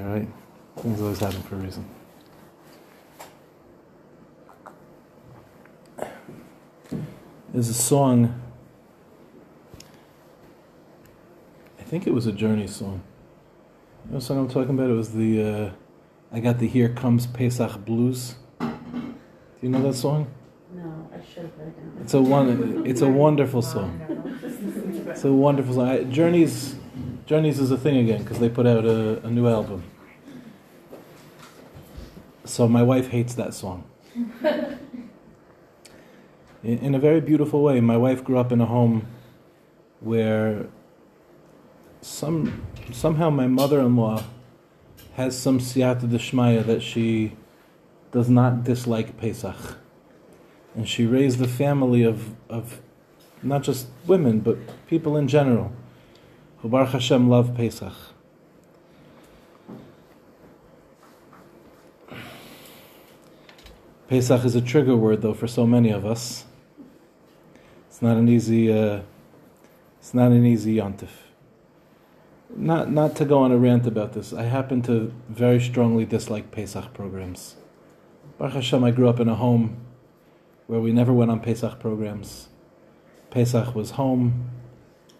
All right? Things always happen for a reason. There's a song, I think it was a Journey song. You know what song I'm talking about? It was the, uh, I got the Here Comes Pesach Blues. Do you know that song? No, I should have it It's a one. It's a wonderful song. It's a wonderful song. Journeys, Journeys is a thing again because they put out a, a new album. So my wife hates that song. In, in a very beautiful way, my wife grew up in a home where some somehow my mother-in-law has some siyata d'shmaya that she does not dislike Pesach and she raised a family of, of not just women, but people in general, who Baruch Hashem love Pesach. Pesach is a trigger word, though, for so many of us. It's not an easy, uh, it's not an easy yontif. Not, not to go on a rant about this. I happen to very strongly dislike Pesach programs. Baruch Hashem, I grew up in a home where we never went on Pesach programs. Pesach was home.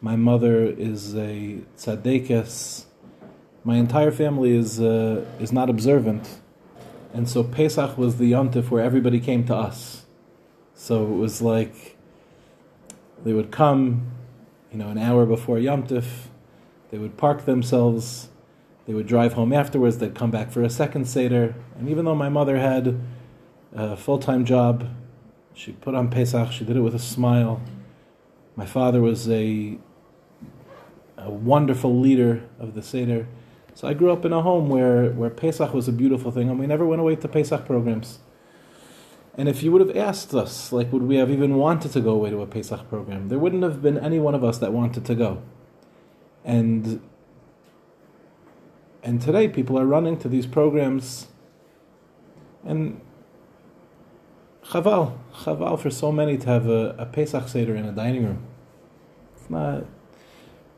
My mother is a tzaddikes. My entire family is uh, is not observant, and so Pesach was the yontif where everybody came to us. So it was like they would come, you know, an hour before yontif. They would park themselves. They would drive home afterwards. They'd come back for a second seder. And even though my mother had a full time job, she put on Pesach. She did it with a smile. My father was a a wonderful leader of the Seder. So I grew up in a home where, where Pesach was a beautiful thing, and we never went away to Pesach programs. And if you would have asked us, like, would we have even wanted to go away to a Pesach program? There wouldn't have been any one of us that wanted to go. And and today people are running to these programs, and chaval, chaval for so many to have a, a Pesach Seder in a dining room. It's not,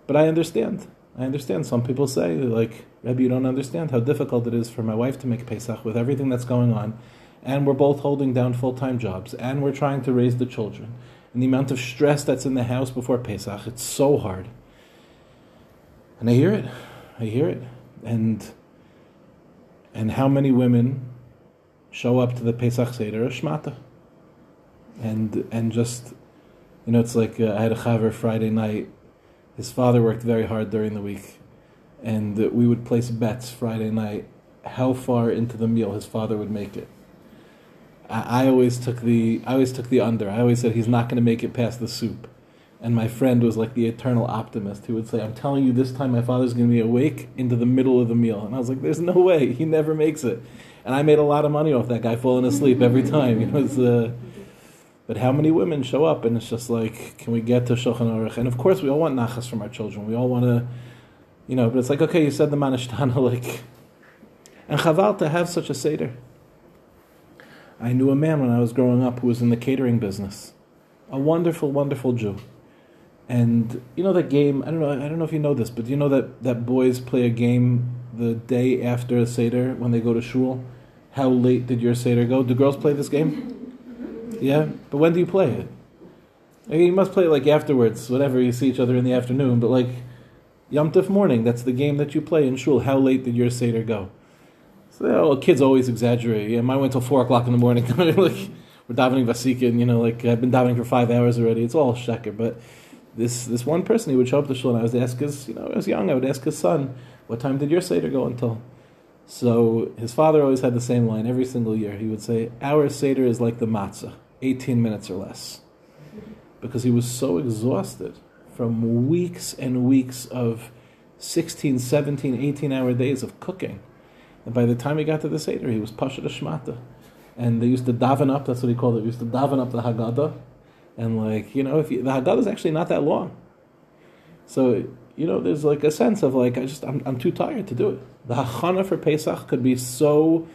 but I understand. I understand. Some people say, like, Rebbe, you don't understand how difficult it is for my wife to make Pesach with everything that's going on, and we're both holding down full time jobs, and we're trying to raise the children, and the amount of stress that's in the house before Pesach, it's so hard. And I hear it. I hear it. And and how many women show up to the Pesach Seder Shmata. And and just you know, it's like uh, I had a chaver Friday night. His father worked very hard during the week, and we would place bets Friday night how far into the meal his father would make it. I, I always took the I always took the under. I always said he's not going to make it past the soup. And my friend was like the eternal optimist who would say, I'm telling you, this time my father's going to be awake into the middle of the meal. And I was like, there's no way. He never makes it. And I made a lot of money off that guy falling asleep every time. You know, it's, uh, but how many women show up and it's just like, can we get to Shulchan Aruch? And of course, we all want nachas from our children. We all want to, you know, but it's like, okay, you said the manishtana, like, and chaval to have such a seder. I knew a man when I was growing up who was in the catering business, a wonderful, wonderful Jew. And you know that game? I don't know. I don't know if you know this, but you know that that boys play a game the day after a seder when they go to shul. How late did your seder go? Do girls play this game? Yeah, but when do you play it? I mean, you must play it like afterwards, whatever you see each other in the afternoon. But like Yom Tif morning, that's the game that you play in shul. How late did your seder go? So oh, kids always exaggerate. Yeah, mine went till four o'clock in the morning. like we're davening vasikin, you know, like I've been davening for five hours already. It's all sheker, but this this one person he would show up to shul and I was ask his you know I was young I would ask his son what time did your seder go until so his father always had the same line every single year he would say our seder is like the matzah 18 minutes or less because he was so exhausted from weeks and weeks of 16 17 18 hour days of cooking and by the time he got to the seder he was pasha shmata and they used to daven up that's what he called it they used to daven up the haggadah and like you know, if you, the Haggadah is actually not that long, so you know, there's like a sense of like I just I'm I'm too tired to do it. The Hachana for Pesach could be so.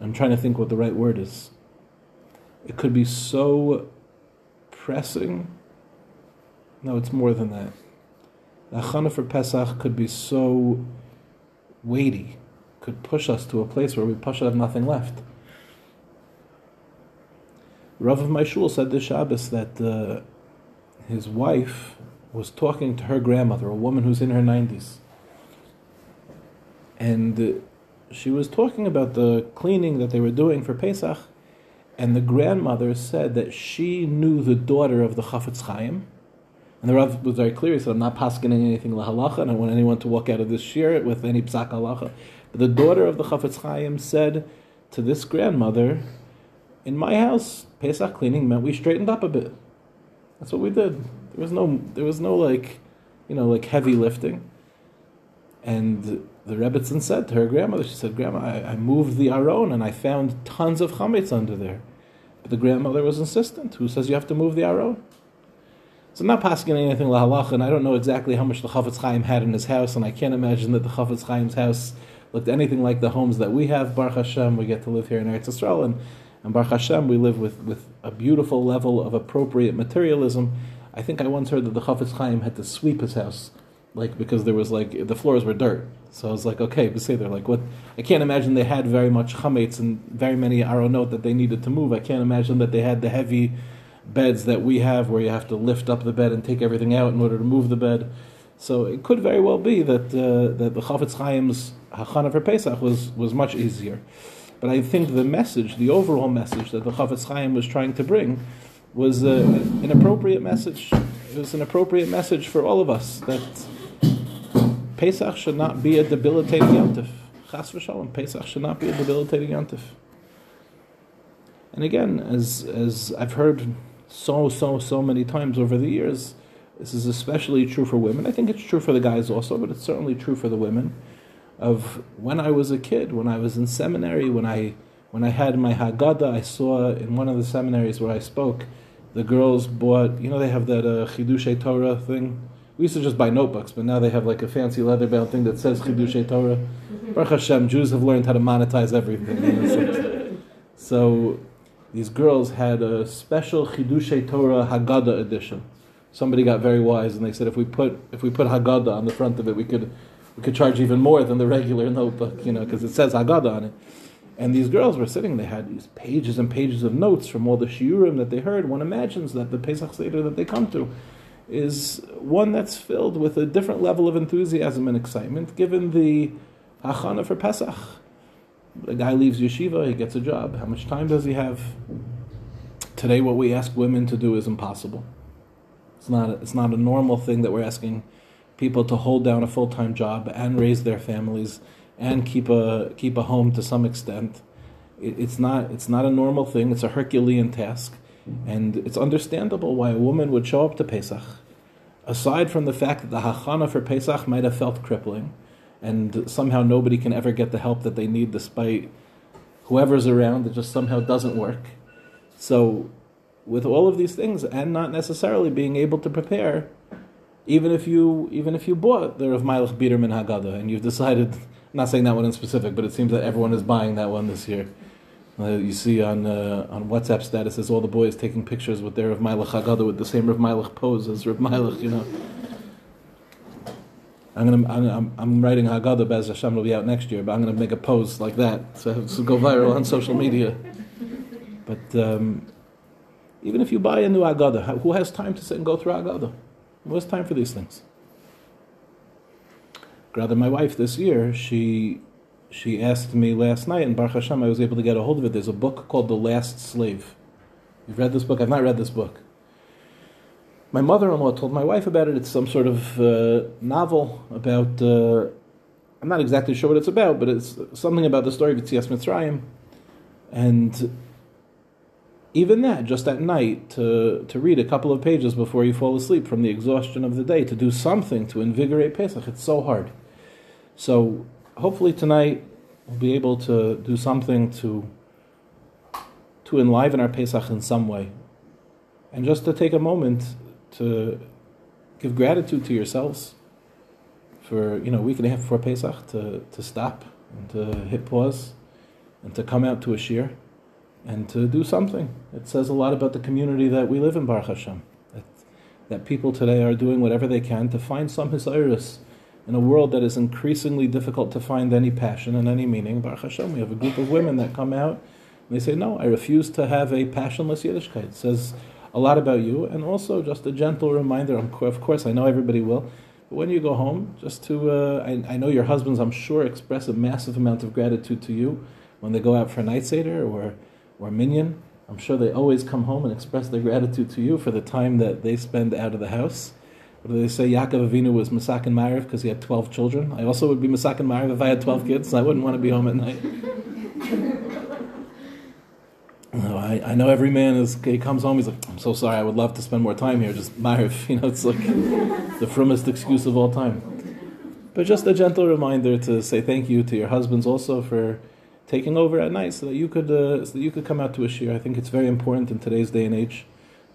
I'm trying to think what the right word is. It could be so pressing. No, it's more than that. the Hachana for Pesach could be so weighty, could push us to a place where we push have nothing left. Rav of my shul said this Shabbos that uh, his wife was talking to her grandmother, a woman who's in her 90s. And she was talking about the cleaning that they were doing for Pesach, and the grandmother said that she knew the daughter of the Chafetz Chaim. And the Rav was very clear. He said, "I'm not pasking anything lahalacha, and I want anyone to walk out of this shiur with any psak halacha." But the daughter of the Chafetz Chaim said to this grandmother, "In my house, Pesach cleaning meant we straightened up a bit. That's what we did. There was no, there was no like, you know, like heavy lifting." And the Rebbetzin said to her grandmother, she said, Grandma, I, I, moved the Aron and I found tons of chametz under there. But the grandmother was insistent. Who says you have to move the Aron? So I'm not pasking anything lahalach, and I don't know exactly how much the Chafetz Chaim had in his house, and I can't imagine that the Chafetz Chaim's house looked anything like the homes that we have. Baruch Hashem, we get to live here in Eretz Yisrael, and, and Baruch Hashem, we live with, with a beautiful level of appropriate materialism. I think I once heard that the Chafetz Chaim had to sweep his house like because there was like the floors were dirt. So I was like, okay, but say they're like what? I can't imagine they had very much chametz and very many aronot that they needed to move. I can't imagine that they had the heavy beds that we have, where you have to lift up the bed and take everything out in order to move the bed. So it could very well be that uh, that the Chafetz Chaim's hachana for Pesach was was much easier. But I think the message, the overall message that the Chafetz Chaim was trying to bring, was uh, an appropriate message. It was an appropriate message for all of us that Pesach should not be a debilitating yontif. Chas v'shalom, Pesach should not be a debilitating yontif. And again, as as I've heard so so so many times over the years, this is especially true for women. I think it's true for the guys also, but it's certainly true for the women. Of when I was a kid, when I was in seminary, when I when I had my Haggadah, I saw in one of the seminaries where I spoke, the girls bought. You know, they have that uh, Chidushei Torah thing we used to just buy notebooks, but now they have like a fancy leather bound thing that says Chidushei Torah. Baruch Hashem, Jews have learned how to monetize everything. So, these girls had a special Chidushei Torah Haggadah edition. Somebody got very wise and they said if we put if we put Haggadah on the front of it, we could we could charge even more than the regular notebook, you know, because it says Haggadah on it. And these girls were sitting, they had these pages and pages of notes from all the shiurim that they heard. One imagines that the Pesach Seder that they come to is one that's filled with a different level of enthusiasm and excitement, given the hachana for Pesach. A guy leaves yeshiva, he gets a job. How much time does he have? Today, what we ask women to do is impossible. It's not. It's not a normal thing that we're asking people to hold down a full time job and raise their families and keep a keep a home to some extent. It, it's not. It's not a normal thing. It's a Herculean task. And it's understandable why a woman would show up to Pesach, aside from the fact that the hachana for Pesach might have felt crippling, and somehow nobody can ever get the help that they need despite whoever's around, it just somehow doesn't work. So, with all of these things, and not necessarily being able to prepare, even if you even if you bought the Rav Biderman Haggadah and you've decided, I'm not saying that one in specific, but it seems that everyone is buying that one this year. Uh, you see on uh, on WhatsApp statuses all the boys taking pictures with their Meilech Haggadah with the same Rav Meilech pose as Rav Meilech, you know. I'm gonna I'm, I'm writing Haggadah Bez Hashem will be out next year, but I'm gonna make a pose like that so to go viral on social media. But um, even if you buy a new Haggadah, who has time to sit and go through Haggadah? Who has time for these things? Rather, my wife this year, she she asked me last night, and Baruch Hashem, I was able to get a hold of it. There's a book called The Last Slave. You've read this book? I've not read this book. My mother in law told my wife about it. It's some sort of uh, novel about, uh, I'm not exactly sure what it's about, but it's something about the story of Yetzias Mitzrayim. And even that, just at night, to, to read a couple of pages before you fall asleep from the exhaustion of the day, to do something to invigorate Pesach, it's so hard. So hopefully tonight we'll be able to do something to to enliven our Pesach in some way, and just to take a moment to give gratitude to yourselves for you know a week and a half before Pesach to to stop and to hit pause and to come out to a shiur and to do something. It says a lot about the community that we live in Baruch Hashem. That that people today are doing whatever they can to find some Hisairus in a world that is increasingly difficult to find any passion and any meaning. Baruch Hashem, we have a group of women that come out and they say, No, I refuse to have a passionless Yiddishkeit. It says a lot about you, and also just a gentle reminder. Of course, I know everybody will. But when you go home, just to, uh, I, I know your husbands, I'm sure, express a massive amount of gratitude to you when they go out for a night seder or, or minyan. I'm sure they always come home and express their gratitude to you for the time that they spend out of the house. What do they say? Yaakov Avinu was Masakin Ma'ariv because he had 12 children. I also would be Masakin Ma'ariv if I had 12 kids. I wouldn't want to be home at night. I, I know every man is he comes home. He's like, I'm so sorry. I would love to spend more time here. Just Ma'ariv, you know, it's like the frummest excuse of all time. But just a gentle reminder to say thank you to your husbands also for taking over at night so that you could uh, so that you could come out to a shiur. I think it's very important in today's day and age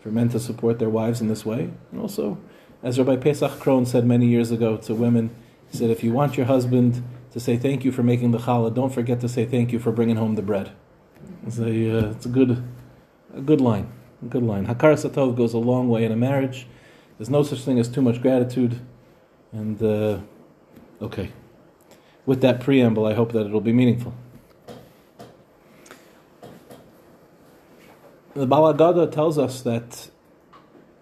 for men to support their wives in this way. And also, as Rabbi Pesach Krohn said many years ago to women, he said, if you want your husband to say thank you for making the challah, don't forget to say thank you for bringing home the bread. It's a, uh, it's a good a good line. A good line. Hakar Satov goes a long way in a marriage. There's no such thing as too much gratitude. And uh, okay. With that preamble, I hope that it'll be meaningful. The Ba'al Hagada tells us that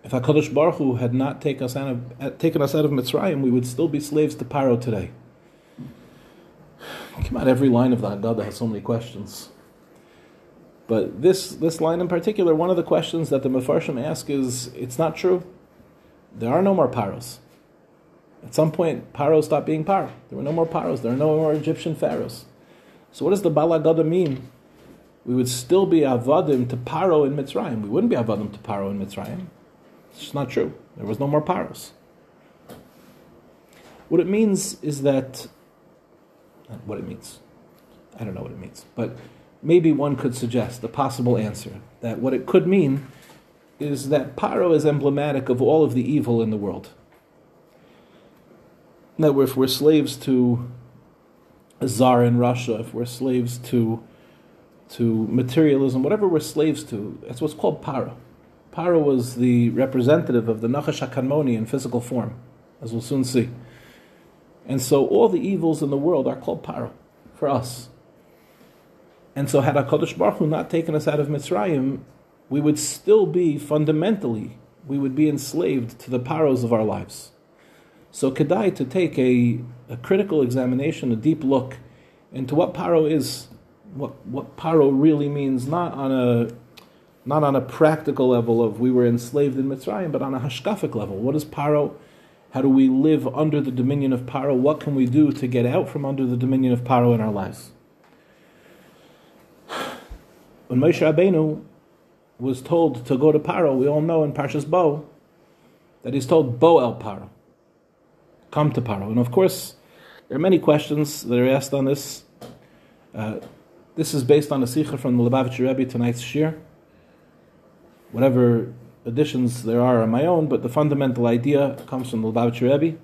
if HaKadosh Baruch Hu had not take us of, uh, taken us out of Mitzrayim, we would still be slaves to Paro today. Come out, every line of the Haggadah has so many questions. But this, this line in particular, one of the questions that the Mefarshim ask is, it's not true. There are no more Paros. At some point, Paro stopped being Paro. There were no more Paros. There are no more Egyptian pharaohs. So what does the Ba'al HaAgada mean we would still be avadim to Paro in Mitzrayim. We wouldn't be avadim to Paro in Mitzrayim. It's not true. There was no more Paros. What it means is that, what it means, I don't know what it means, but maybe one could suggest a possible answer that what it could mean is that Paro is emblematic of all of the evil in the world. That if we're slaves to a czar in Russia, if we're slaves to to materialism, whatever we're slaves to, that's what's called Paro. Paro was the representative of the Nachash HaKadmoni in physical form, as we'll soon see. And so all the evils in the world are called Paro for us. And so had HaKadosh Baruch Hu not taken us out of Mitzrayim, we would still be fundamentally, we would be enslaved to the paros of our lives. So Kedai to take a, a critical examination, a deep look into what paro is what what paro really means, not on a not on a practical level of we were enslaved in Mitzrayim, but on a hashkafic level. What is paro? How do we live under the dominion of paro? What can we do to get out from under the dominion of paro in our lives? When Moshe Rabbeinu was told to go to paro, we all know in Parshas Bo that he's told Bo el paro, come to paro, and of course there are many questions that are asked on this. Uh, this is based on a sicha from the Lubavitcher Rebbe tonight's shiur. Whatever additions there are on my own, but the fundamental idea comes from the Lubavitcher Rebbe.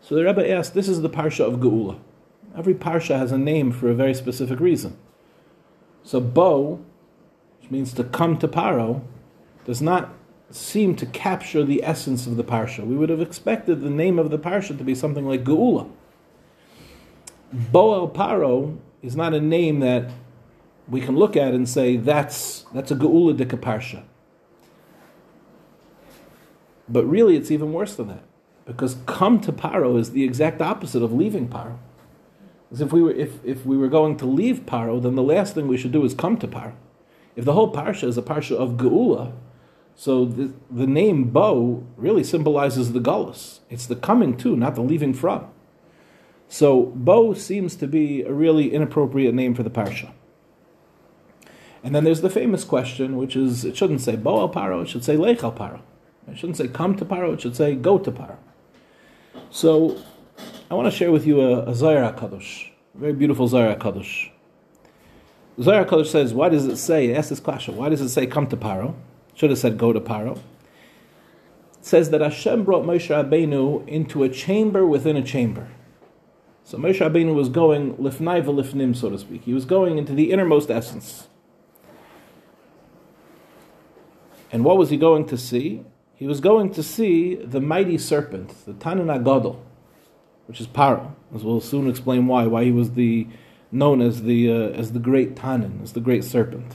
So the Rebbe asked, this is the parsha of Geula. Every parsha has a name for a very specific reason. So Bo, which means to come to Paro, does not seem to capture the essence of the parsha. We would have expected the name of the parsha to be something like Geula. Bo el Paro is not a name that we can look at and say that's that's a Geula de Parsha. But really, it's even worse than that, because come to Paro is the exact opposite of leaving Paro. As if we were if, if we were going to leave Paro, then the last thing we should do is come to Paro. If the whole parsha is a parsha of Geula, so the, the name Bo really symbolizes the Golus. It's the coming to, not the leaving from. So Bo seems to be a really inappropriate name for the parsha. And then there's the famous question, which is it shouldn't say Bo al Paro, it should say Lech al Paro. It shouldn't say come to Paro, it should say go to Paro. So I want to share with you a, a HaKadosh, a very beautiful Zohar HaKadosh. Zohar HaKadosh says, why does it say, ask this question, why does it say come to Paro? Should have said go to Paro. It says that Hashem brought Moshe Rabbeinu into a chamber within a chamber. So Moshe Rabbeinu was going lifnai v'lifnim, so to speak. He was going into the innermost essence. And what was he going to see? he was going to see the mighty serpent, the Tanan Agadol, which is Paro, as we'll soon explain why, why he was the known as the uh, as the great Tanan, as the great serpent.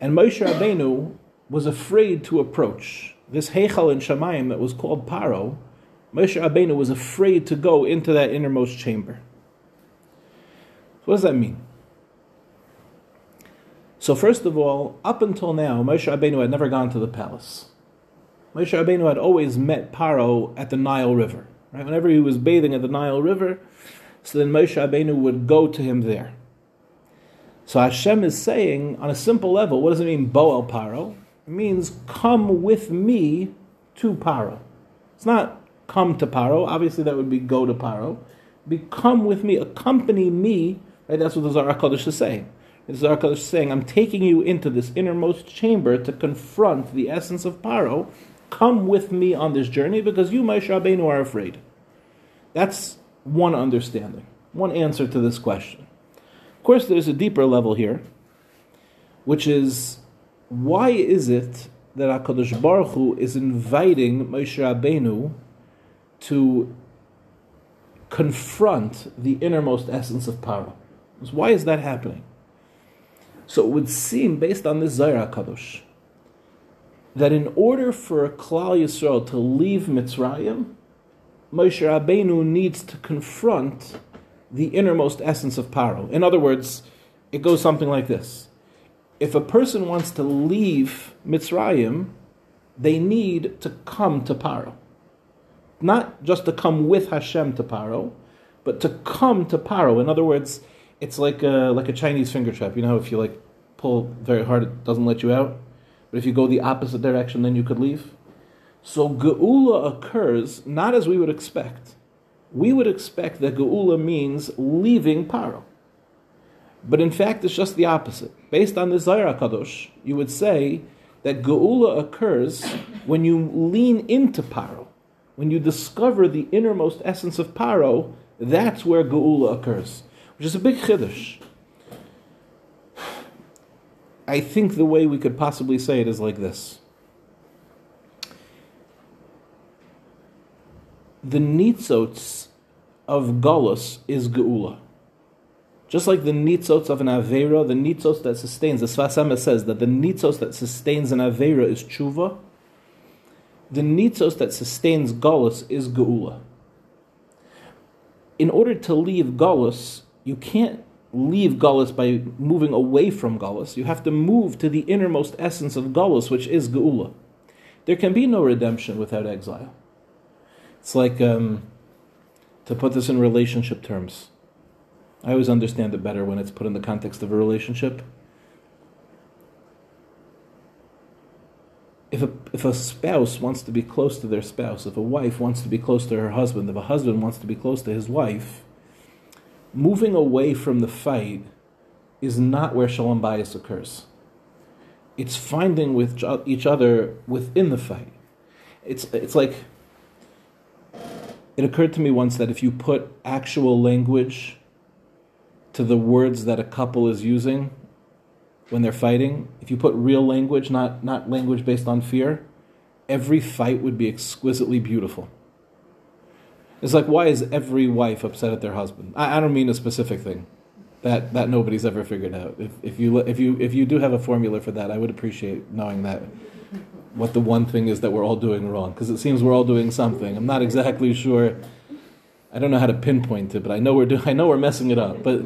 And Moshe Rabbeinu was afraid to approach this Heichal in Shamayim that was called Paro. Moshe Rabbeinu was afraid to go into that innermost chamber. So what does that mean? So first of all, up until now, Moshe Rabbeinu had never gone to the palace. Moshe Rabbeinu had always met Paro at the Nile River. Right? Whenever he was bathing at the Nile River, so then Moshe Rabbeinu would go to him there. So Hashem is saying, on a simple level, what does it mean, Bo el Paro? It means, come with me to Paro. It's not come to Paro. Obviously, that would be go to Paro. Be come with me, accompany me. Right? That's what the Zohar Kodesh is saying. Kodesh is saying, I'm taking you into this innermost chamber to confront the essence of Paro. Come with me on this journey because you, Moshe Rabbeinu, are afraid. That's one understanding, one answer to this question. Of course, there's a deeper level here, which is why is it that Hakadosh Baruch Hu is inviting Moshe Rabbeinu to confront the innermost essence of Paro? Why is that happening? So it would seem, based on this Zohar Kadosh, that in order for Klal Yisrael to leave Mitzrayim, Moshe Rabbeinu needs to confront the innermost essence of Paro. In other words, it goes something like this. If a person wants to leave Mitzrayim, they need to come to Paro. Not just to come with Hashem to Paro, but to come to Paro. In other words, it's like a, like a Chinese finger trap. You know, if you like pull very hard, it doesn't let you out. But if you go the opposite direction, then you could leave. So Geula occurs not as we would expect. We would expect that Geula means leaving Paro. But in fact, it's just the opposite. Based on the Zohar Kadosh, you would say that Geula occurs when you lean into Paro. When you discover the innermost essence of Paro, that's where Geula occurs, which is a big chiddush. I think the way we could possibly say it is like this. the nitzots of Golus is Geula. Just like the nitzots of an Avera, the nitzots that sustains, the Sfas Emes says that the nitzots that sustains an Avera is Tshuva, the nitzos that sustains Golus is Geula. In order to leave Golus, you can't leave Golus by moving away from Golus. You have to move to the innermost essence of Golus, which is Geula. There can be no redemption without exile. It's like, um, to put this in relationship terms, I always understand it better when it's put in the context of a relationship. If a, if a spouse wants to be close to their spouse, if a wife wants to be close to her husband, if a husband wants to be close to his wife, moving away from the fight is not where shalom bayis occurs. It's finding with each other within the fight. It's, it's like it occurred to me once that if you put actual language to the words that a couple is using when they're fighting, if you put real language, not, not language based on fear, every fight would be exquisitely beautiful. It's like, why is every wife upset at their husband? I, I don't mean a specific thing that, that nobody's ever figured out. If, if, you, if, you, if you do have a formula for that, I would appreciate knowing that what the one thing is that we're all doing wrong because it seems we're all doing something. I'm not exactly sure. I don't know how to pinpoint it, but I know we're doing. I know we're messing it up. But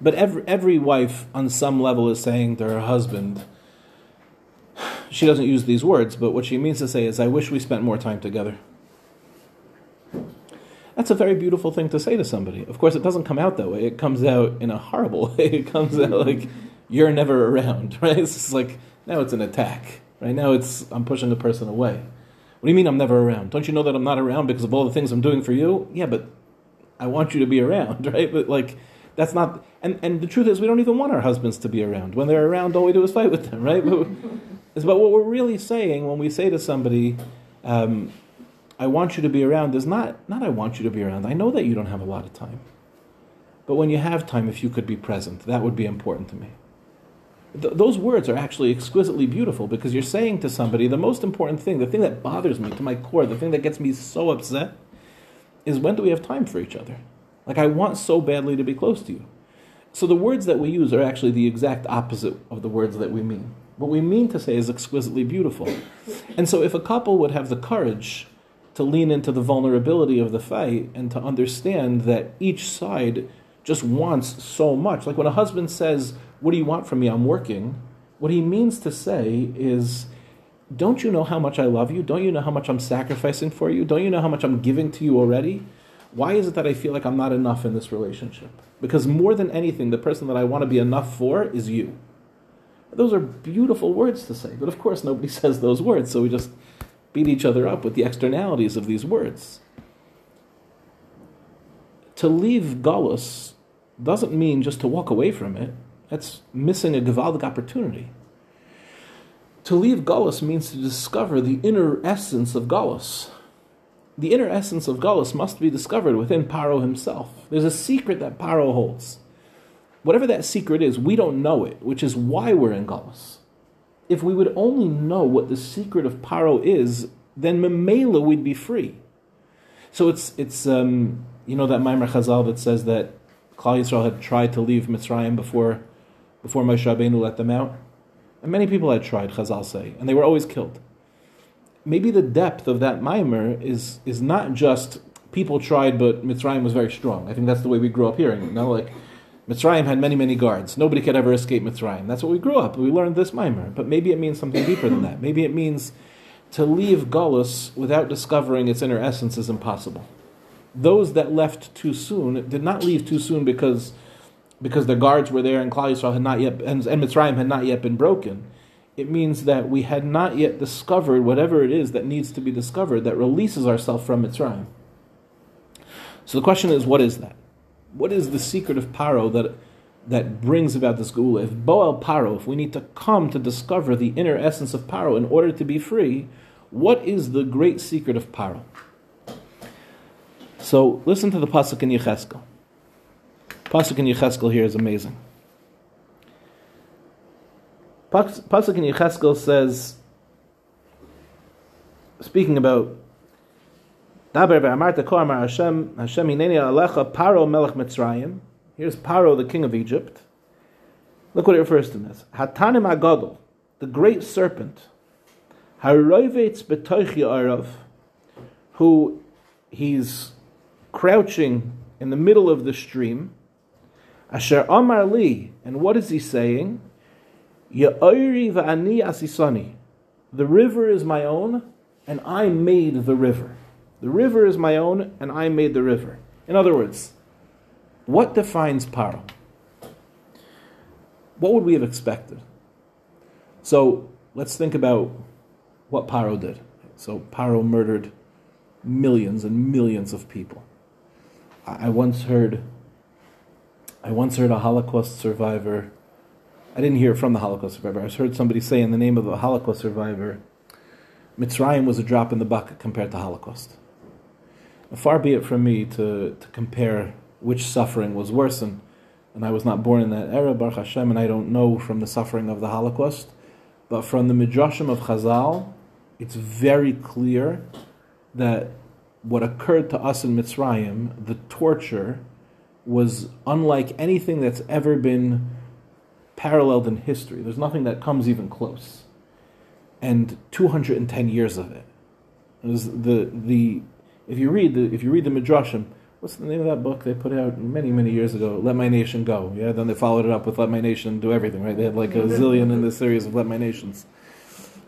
but every every wife on some level is saying to her husband. She doesn't use these words, but what she means to say is, "I wish we spent more time together." That's a very beautiful thing to say to somebody. Of course, it doesn't come out that way. It comes out in a horrible way. It comes out like you're never around, right? It's like now it's an attack, right? Now it's I'm pushing the person away. What do you mean I'm never around? Don't you know that I'm not around because of all the things I'm doing for you? Yeah, but I want you to be around, right? But like that's not and, and the truth is we don't even want our husbands to be around. When they're around, all we do is fight with them, right? But what we're really saying when we say to somebody, um, I want you to be around is not not I want you to be around. I know that you don't have a lot of time. But when you have time, if you could be present, that would be important to me. Th- those words are actually exquisitely beautiful because you're saying to somebody the most important thing, the thing that bothers me to my core, the thing that gets me so upset, is when do we have time for each other? Like, I want so badly to be close to you. So the words that we use are actually the exact opposite of the words that we mean. What we mean to say is exquisitely beautiful. And so if a couple would have the courage to lean into the vulnerability of the fight and to understand that each side just wants so much. Like when a husband says, What do you want from me? I'm working. What he means to say is, Don't you know how much I love you? Don't you know how much I'm sacrificing for you? Don't you know how much I'm giving to you already? Why is it that I feel like I'm not enough in this relationship? Because more than anything, the person that I want to be enough for is you. Those are beautiful words to say, but of course nobody says those words, so we just beat each other up with the externalities of these words. To leave Galus doesn't mean just to walk away from it. That's missing a gevaldige opportunity. To leave Galus means to discover the inner essence of Galus. The inner essence of Galus must be discovered within Paro himself. There's a secret that Paro holds. Whatever that secret is, we don't know it, which is why we're in Galus. If we would only know what the secret of Paro is, then Memela we'd be free. So it's it's um, you know that Maimer Chazal that says that Klal Yisrael had tried to leave Mitzrayim before before Moshe Rabbeinu let them out, and many people had tried. Chazal say, and they were always killed. Maybe the depth of that mimer is is not just people tried, but Mitzrayim was very strong. I think that's the way we grew up hearing. You know, like Mitzrayim had many, many guards. Nobody could ever escape Mitzrayim. That's what we grew up. We learned this mimer. But maybe it means something deeper than that. Maybe it means to leave Golus without discovering its inner essence is impossible. Those that left too soon did not leave too soon because, because the guards were there and Klal Yisrael had not yet, and, and Mitzrayim had not yet been broken. It means that we had not yet discovered whatever it is that needs to be discovered that releases ourselves from its Mitzrayim. So the question is, what is that? what is the secret of Paro that that brings about this geula? If Bo el Paro, if we need to come to discover the inner essence of Paro in order to be free, what is the great secret of Paro? So listen to the pasuk in Yechezkel. Pasuk in Yechezkel here is amazing. Pasuk in Yechezkel says, speaking about Daber ve'amarta Hashem, Hashem hineni alecha Paro melech Mitzrayim. Here's Paro, the king of Egypt. Look what it refers to this. Hatanim agadol, the great serpent, who he's crouching in the middle of the stream. Asher amar li, and what is he saying? Va'ani asisani. The river is my own, and I made the river. The river is my own, and I made the river. In other words, what defines Paro? What would we have expected? So let's think about what Paro did. So Paro murdered millions and millions of people. I once heard I once heard a Holocaust survivor. I didn't hear from the Holocaust survivor. I heard somebody say in the name of a Holocaust survivor, Mitzrayim was a drop in the bucket compared to Holocaust. Far be it from me to, to compare which suffering was worse, and, and I was not born in that era, Baruch Hashem, and I don't know from the suffering of the Holocaust. But from the Midrashim of Chazal, it's very clear that what occurred to us in Mitzrayim, the torture, was unlike anything that's ever been paralleled in history. There's nothing that comes even close. And 210 years of it. it the, the if you read the if you read the midrashim, what's the name of that book they put out many many years ago? Let My Nation Go. Yeah, then they followed it up with Let My Nation Do Everything. Right? They had like a zillion in the series of Let My Nations.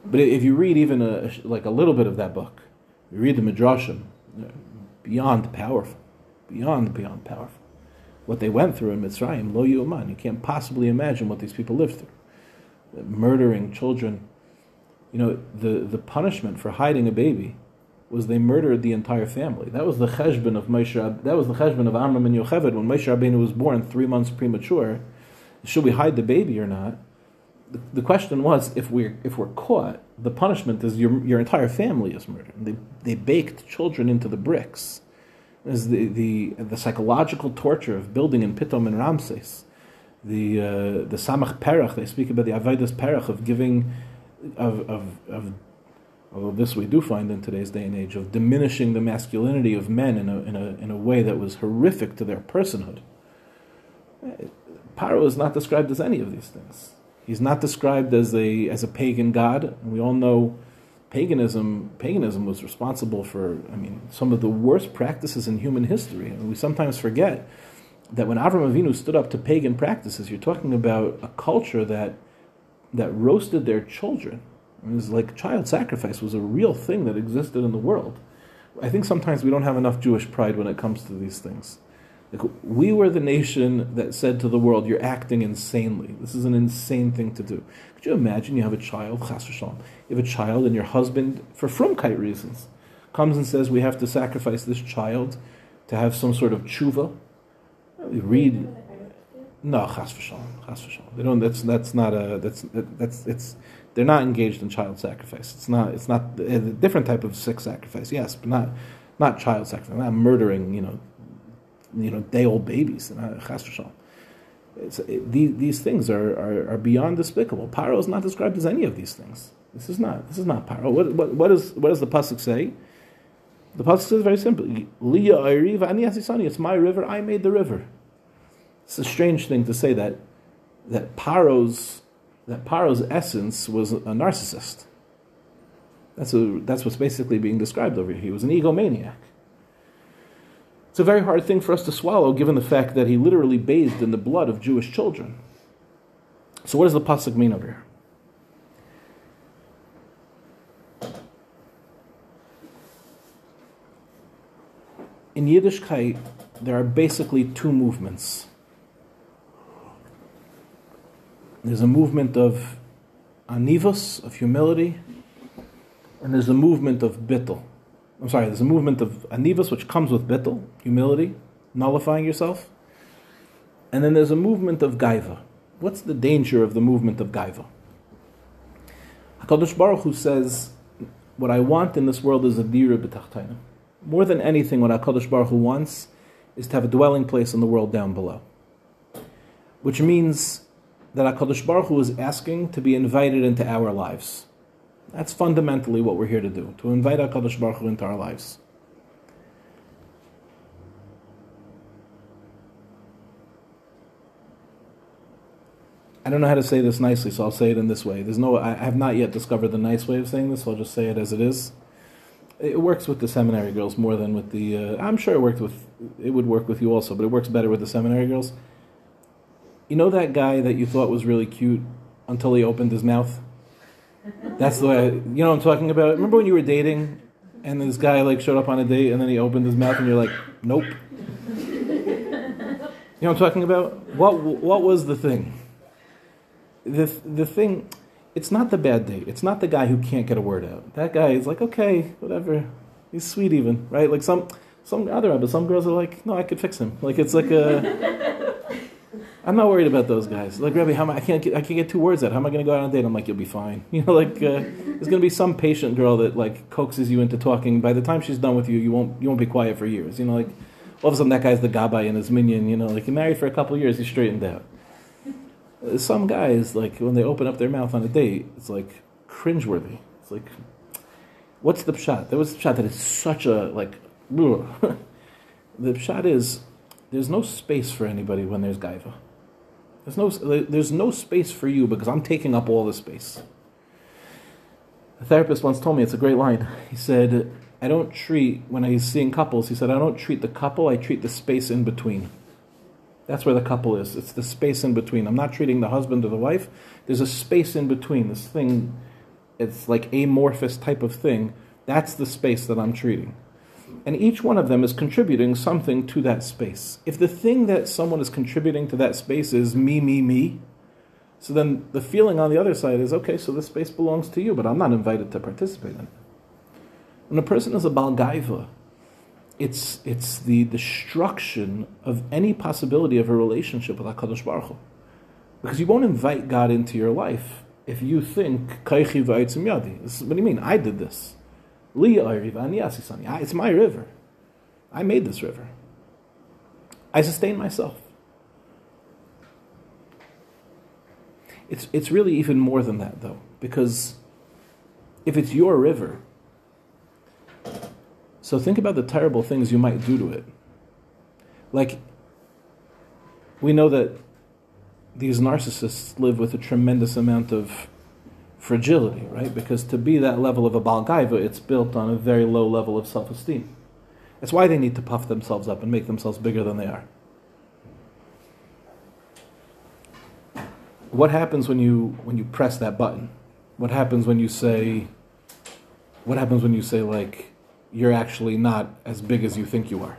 But if you read even a, like a little bit of that book, you read the midrashim, beyond powerful, beyond beyond powerful. What they went through in Mitzrayim, lo yuman, you can't possibly imagine what these people lived through. Murdering children, you know, the, the punishment for hiding a baby was they murdered the entire family. That was the cheshbon of Moshe. That was the cheshbon of Amram and Yocheved when Moshe Rabbeinu was born, three months premature. Should we hide the baby or not? The, question was, if we're if we're caught, the punishment is your your entire family is murdered. They they baked children into the bricks. Is the, the the psychological torture of building in Pitom and Ramses. the uh, the Samach Perach, they speak about the Avodas Perach of giving, of, of, of, although this we do find in today's day and age, of diminishing the masculinity of men in a, in a, in a way that was horrific to their personhood. Paro is not described as any of these things. He's not described as a, as a pagan god, we all know paganism paganism was responsible for I mean some of the worst practices in human history. And we sometimes forget that when Avram Avinu stood up to pagan practices, you're talking about a culture that that roasted their children. It was like child sacrifice was a real thing that existed in the world. I think sometimes we don't have enough Jewish pride when it comes to these things. Like we were the nation that said to the world, "You're acting insanely. This is an insane thing to do." Could you imagine? You have a child, chas v'shalom. You have a child, and your husband, for frumkeit reasons, comes and says, "We have to sacrifice this child to have some sort of tshuva." read. No, chas v'shalom, chas v'shalom. They don't. That's that's not a. That's that's it's. They're not engaged in child sacrifice. It's not. It's not a different type of sick sacrifice. Yes, but not not child sacrifice. Not murdering. You know, you know, day old babies. Chas v'shalom. These, these things are, are, are, beyond despicable. Paro is not described as any of these things. This is not. This is not Paro. What, what, what, is, what does the pasuk say? The pasuk says very simply, "Liya Asisani." It's my river. I made the river. It's a strange thing to say that that Paro's that Paro's essence was a narcissist. That's a, that's what's basically being described over here. He was an egomaniac. It's a very hard thing for us to swallow, given the fact that he literally bathed in the blood of Jewish children. So, what does the pasuk mean over here? in Yiddishkeit, there are basically two movements. There's a movement of anivus, of humility, and there's a movement of bittel. I'm sorry, there's a movement of anivus, which comes with bittel, humility, nullifying yourself. And then there's a movement of gaiva. What's the danger of the movement of gaiva? HaKadosh Baruch Hu says, what I want in this world is a dira b'tachtonim more than anything, what HaKadosh Baruch Hu wants is to have a dwelling place in the world down below. Which means that HaKadosh Baruch Hu is asking to be invited into our lives. That's fundamentally what we're here to do, to invite HaKadosh Baruch Hu into our lives. I don't know how to say this nicely, so I'll say it in this way. There's no, I have not yet discovered the nice way of saying this, so I'll just say it as it is it works with the seminary girls more than with the. Uh, I'm sure it worked with. It would work with you also, but it works better with the seminary girls. You know that guy that you thought was really cute until he opened his mouth. That's the way. I, you know what I'm talking about. Remember when you were dating, and this guy like showed up on a date, and then he opened his mouth, and you're like, nope. You know what I'm talking about? What What was the thing? The the thing it's not the bad date. It's not the guy who can't get a word out. That guy is like, okay, whatever. He's sweet even, right? Like some some other but some girls are like, no, I could fix him. Like it's like a. I'm not worried about those guys. Like Rebbe, how am I, I can't get I can't get two words out. How am I going to go out on a date? I'm like, you'll be fine. You know, like uh, there's going to be some patient girl that like coaxes you into talking. By the time she's done with you, you won't you won't be quiet for years. You know, like all of a sudden that guy's the gabbai and his minyan. You know, like you married for a couple years, he's straightened out some guys like when they open up their mouth on a date, it's like cringeworthy. It's like, what's the shot? There was a shot that is such a like. the shot is there's no space for anybody when there's gaiva. There's no there's no space for you because I'm taking up all the space. A therapist once told me it's a great line. He said, "I don't treat when he's seeing couples. He said I don't treat the couple. I treat the space in between." That's where the couple is. It's the space in between. I'm not treating the husband or the wife. There's a space in between. This thing, it's like amorphous type of thing. That's the space that I'm treating. And each one of them is contributing something to that space. If the thing that someone is contributing to that space is me, me, me, so then the feeling on the other side is okay, so this space belongs to you, but I'm not invited to participate in it. When a person is a baal gaiva, it's, it's the destruction of any possibility of a relationship with HaKadosh Baruch Hu. Because you won't invite God into your life if you think. What do you mean? I did this. It's my river. I made this river. I sustain myself. It's, it's really even more than that, though, because if it's your river, so think about the terrible things you might do to it. Like, we know that these narcissists live with a tremendous amount of fragility, right? Because to be that level of a baal gaiva, it's built on a very low level of self esteem. That's why they need to puff themselves up and make themselves bigger than they are. What happens when you when you press that button? What happens when you say what happens when you say like you're actually not as big as you think you are?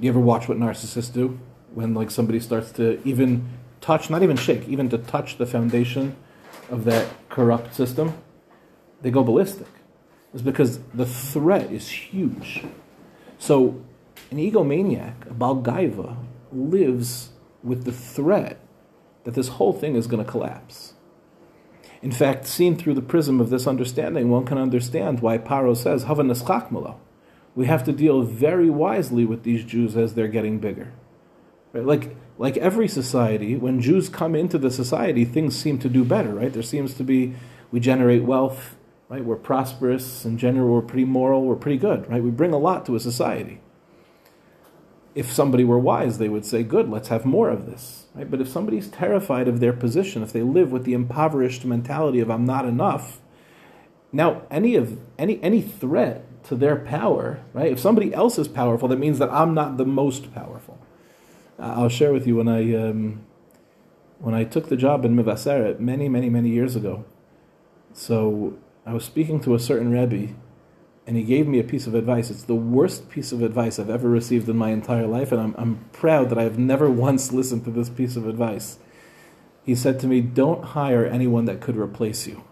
You ever watch what narcissists do when like somebody starts to even touch, not even shake, even to touch the foundation of that corrupt system, they go ballistic. It's because the threat is huge. So an egomaniac, a baal gaiva, lives with the threat that this whole thing is going to collapse. In fact, seen through the prism of this understanding, one can understand why Paro says, We have to deal very wisely with these Jews as they're getting bigger. Right? Like, like every society, when Jews come into the society, things seem to do better, right? There seems to be, we generate wealth, right? We're prosperous, in general, we're pretty moral, we're pretty good, right? We bring a lot to a society. If somebody were wise, they would say, good, let's have more of this, right? But if somebody's terrified of their position, if they live with the impoverished mentality of I'm not enough, now any of any any threat to their power, right? If somebody else is powerful, that means that I'm not the most powerful. I'll share with you when I um, when I took the job in Mevaseret many, many, many years ago. So I was speaking to a certain Rebbe, and he gave me a piece of advice. It's the worst piece of advice I've ever received in my entire life, and I'm, I'm proud that I've never once listened to this piece of advice. He said to me, Don't hire anyone that could replace you.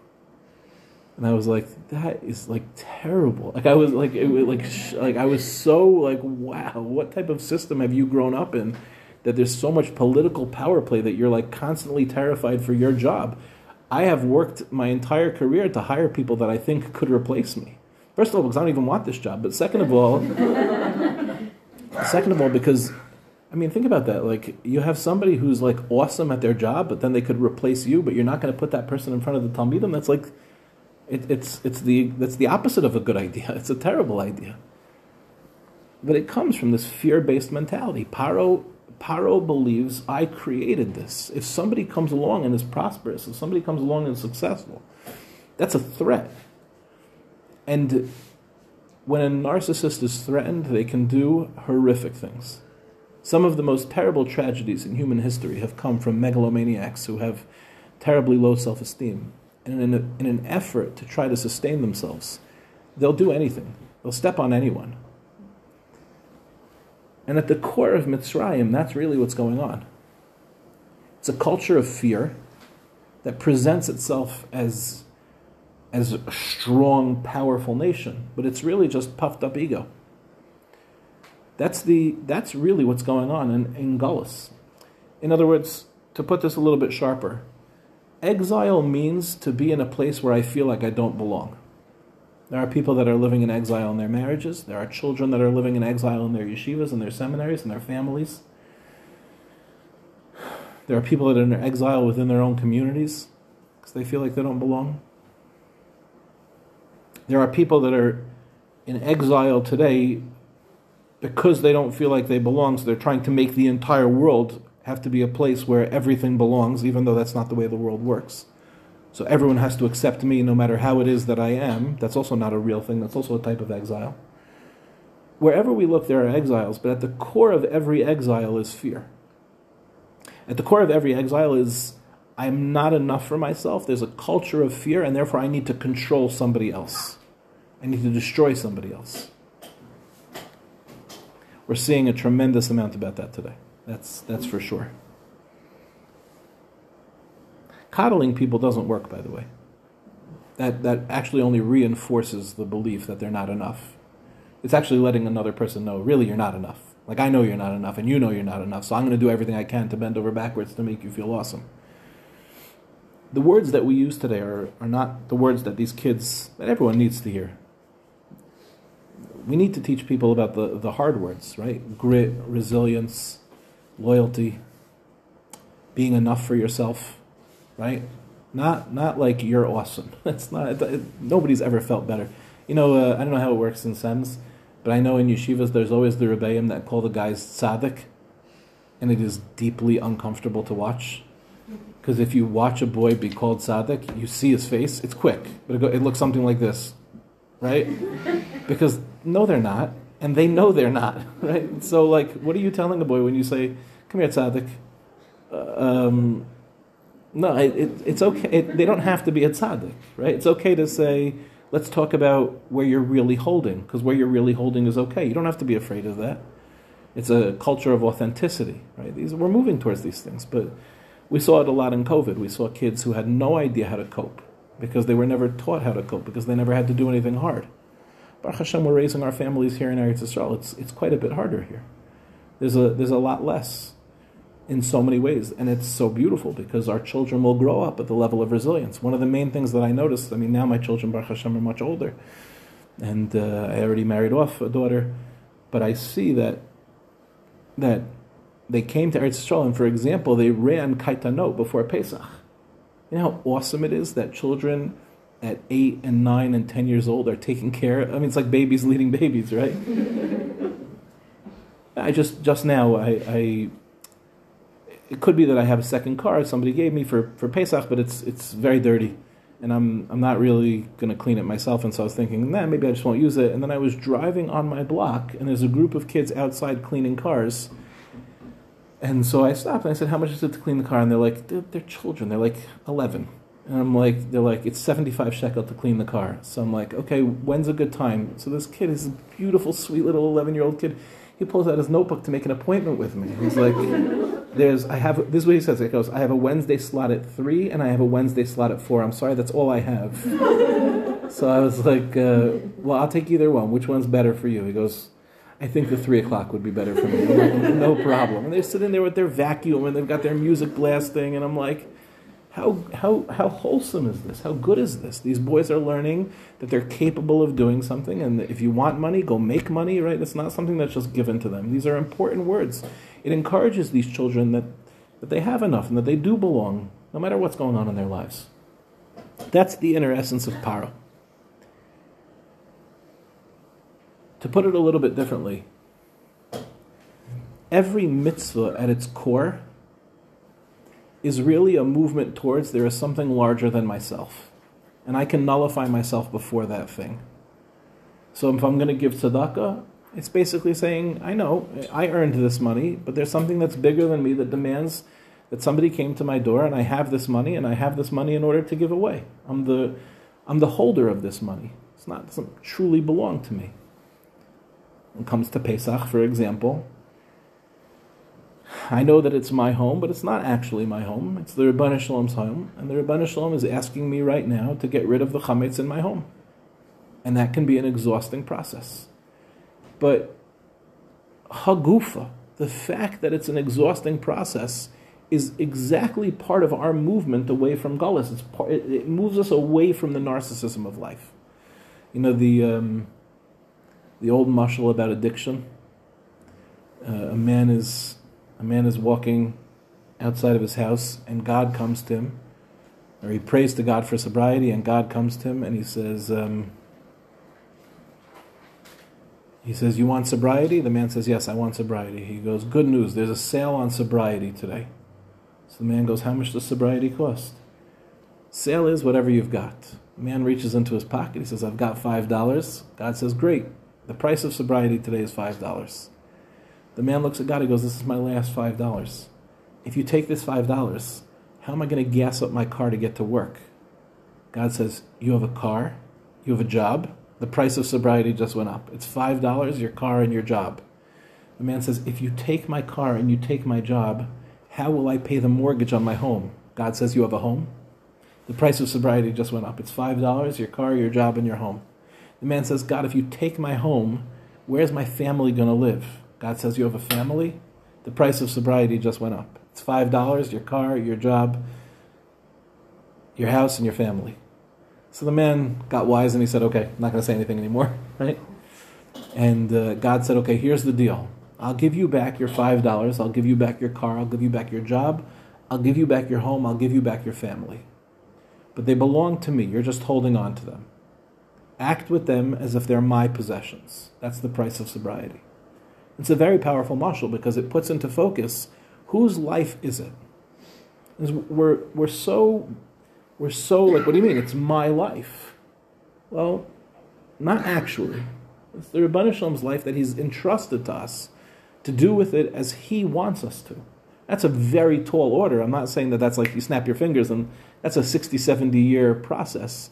And I was like, that is like terrible. Like I was like, it, like, like I was so like, wow, what type of system have you grown up in? That there's so much political power play that you're like constantly terrified for your job. I have worked my entire career to hire people that I think could replace me. First of all, because I don't even want this job, but second of all, second of all, because I mean, think about that. Like, you have somebody who's like awesome at their job, but then they could replace you, but you're not going to put that person in front of the Talmidim. That's like, it, it's it's the that's the opposite of a good idea. It's a terrible idea. But it comes from this fear-based mentality. Paro Paro believes I created this. If somebody comes along and is prosperous, if somebody comes along and is successful, that's a threat. And when a narcissist is threatened, they can do horrific things. Some of the most terrible tragedies in human history have come from megalomaniacs who have terribly low self esteem. And in, a, in an effort to try to sustain themselves, they'll do anything, they'll step on anyone. And at the core of Mitzrayim, that's really what's going on. It's a culture of fear that presents itself as, as a strong, powerful nation, but it's really just puffed up ego. That's, the, that's really what's going on in, in Golus. In other words, to put this a little bit sharper, exile means to be in a place where I feel like I don't belong. There are people that are living in exile in their marriages. There are children that are living in exile in their yeshivas and their seminaries and their families. There are people that are in exile within their own communities because they feel like they don't belong. There are people that are in exile today because they don't feel like they belong, so they're trying to make the entire world have to be a place where everything belongs, even though that's not the way the world works. So everyone has to accept me no matter how it is that I am. That's also not a real thing, that's also a type of exile. Wherever we look, there are exiles, but at the core of every exile is fear. At the core of every exile is I'm not enough for myself. There's a culture of fear, and therefore I need to control somebody else. I need to destroy somebody else. We're seeing a tremendous amount about that today. That's, that's for sure. Coddling people doesn't work, by the way. That, that actually only reinforces the belief that they're not enough. It's actually letting another person know, really, you're not enough. Like, I know you're not enough, and you know you're not enough, so I'm going to do everything I can to bend over backwards to make you feel awesome. The words that we use today are, are not the words that these kids, that everyone needs to hear. We need to teach people about the, the hard words, right? Grit, resilience, loyalty, being enough for yourself right? Not not like you're awesome. It's not. It, it, nobody's ever felt better. You know, uh, I don't know how it works in Sens, but I know in yeshivas there's always the rebbeim that call the guys tzaddik, and it is deeply uncomfortable to watch. Because if you watch a boy be called tzaddik, you see his face. It's quick, but it, go, it looks something like this, right? Because no, they're not, and they know they're not, right? So, like, what are you telling a boy when you say, "Come here, tzaddik"? Uh, um, no, it, it, it's okay. It, they don't have to be a tzaddik, right? It's okay to say, let's talk about where you're really holding, because where you're really holding is okay. You don't have to be afraid of that. It's a culture of authenticity, right? These, we're moving towards these things, but we saw it a lot in COVID. We saw kids who had no idea how to cope because they were never taught how to cope because they never had to do anything hard. Baruch Hashem, we're raising our families here in Eretz Yisrael. It's, it's quite a bit harder here. There's a, there's a lot less in so many ways. And it's so beautiful because our children will grow up at the level of resilience. One of the main things that I noticed, I mean, now my children, Baruch Hashem, are much older. And uh, I already married off a daughter. But I see that that they came to Eretz Yisrael, and for example, they ran kaitanot before Pesach. You know how awesome it is that children at eight and nine and ten years old are taking care. I mean, it's like babies leading babies, right? I just just now I, I it could be that I have a second car somebody gave me for, for Pesach, but it's it's very dirty, and I'm I'm not really going to clean it myself. And so I was thinking, nah, maybe I just won't use it. And then I was driving on my block, and there's a group of kids outside cleaning cars. And so I stopped and I said, "How much is it to clean the car?" And they're like, "They're, they're children. They're like 11." And I'm like, "They're like, it's 75 shekel to clean the car." So I'm like, "Okay, when's a good time?" So this kid is a beautiful, sweet little 11 year old kid he pulls out his notebook to make an appointment with me. He's like, "There's, I have." This is what he says. He goes, "I have a Wednesday slot at three, and I have a Wednesday slot at four. I'm sorry, that's all I have." so I was like, uh, "Well, I'll take either one. Which one's better for you?" He goes, "I think the three o'clock would be better for me." Like, no problem. And they're sitting there with their vacuum, and they've got their music blasting, and I'm like how, how, how wholesome is this? How good is this? These boys are learning that they're capable of doing something, and if you want money, go make money, right? It's not something that's just given to them. These are important words. It encourages these children that, that they have enough and that they do belong, no matter what's going on in their lives. That's the inner essence of Paro. To put it a little bit differently, every mitzvah at its core is really a movement towards there is something larger than myself. And I can nullify myself before that thing. So if I'm going to give tzedakah, it's basically saying, I know, I earned this money, but there's something that's bigger than me that demands that somebody came to my door and I have this money and I have this money in order to give away. I'm the, I'm the holder of this money. It's not, it doesn't truly belong to me. When it comes to Pesach, for example, I know that it's my home, but it's not actually my home. It's the Shel Olam's home, and the Shel Olam is asking me right now to get rid of the chametz in my home, and that can be an exhausting process. But hagufa, the fact that it's an exhausting process, is exactly part of our movement away from golus. It's part, it, it, moves us away from the narcissism of life. You know the um, the old mashal about addiction. Uh, a man is a man is walking outside of his house and God comes to him, or he prays to God for sobriety, and God comes to him and he says, um, he says, You want sobriety? The man says, Yes, I want sobriety. He goes, Good news, there's a sale on sobriety today. So the man goes, How much does sobriety cost? Sale is whatever you've got. The man reaches into his pocket. He says, I've got $5. God says, Great. The price of sobriety today is $5. The man looks at God. He goes, This is my last $5. If you take this $5, how am I going to gas up my car to get to work? God says, You have a car, you have a job. The price of sobriety just went up. It's $5, your car, and your job. The man says, If you take my car and you take my job, how will I pay the mortgage on my home? God says, You have a home. The price of sobriety just went up. It's $5, your car, your job, and your home. The man says, God, if you take my home, where's my family going to live? God says you have a family, the price of sobriety just went up. It's five dollars, your car, your job, your house, and your family. So the man got wise and he said, "Okay, I'm not going to say anything anymore, right?" And uh, God said, "Okay, here's the deal. I'll give you back your five dollars. I'll give you back your car. I'll give you back your job. I'll give you back your home, I'll give you back your family. But they belong to me, you're just holding on to them. Act with them as if they're my possessions. That's the price of sobriety. It's a very powerful mashal because it puts into focus whose life is it? We're, we're so we're so like, what do you mean? It's my life. Well, not actually. It's the Ribbono Shel Olam's life that he's entrusted to us to do with it as he wants us to. That's a very tall order. I'm not saying that that's like you snap your fingers and that's a 60, 70 year process.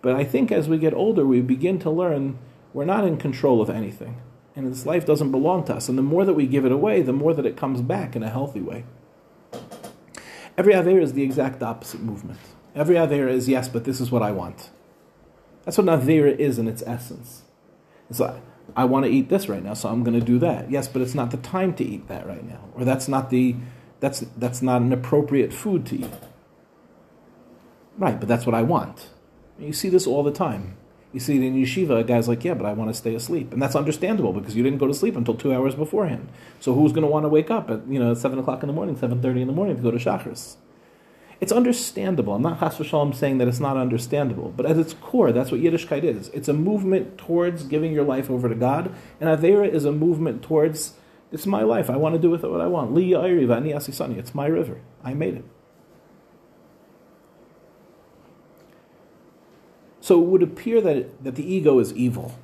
But I think as we get older, we begin to learn we're not in control of anything. And this life doesn't belong to us. And the more that we give it away, the more that it comes back in a healthy way. Every Avera is the exact opposite movement. Every Avera is, yes, but this is what I want. That's what an Avera is in its essence. It's like, I want to eat this right now, so I'm going to do that. Yes, but it's not the time to eat that right now. Or that's not the that's that's not an appropriate food to eat. Right, but that's what I want. You see this all the time. You see it in yeshiva, a guy's like, yeah, but I want to stay asleep. And that's understandable because you didn't go to sleep until two hours beforehand. So who's going to want to wake up at, you know, 7 o'clock in the morning, 7.30 in the morning to go to Shachris? It's understandable. I'm not chas v'shalom saying that it's not understandable, but at its core, that's what Yiddishkeit is. It's a movement towards giving your life over to God, and Avera is a movement towards, it's my life. I want to do with it what I want. Li It's my river. I made it. So it would appear that, it, that the ego is evil.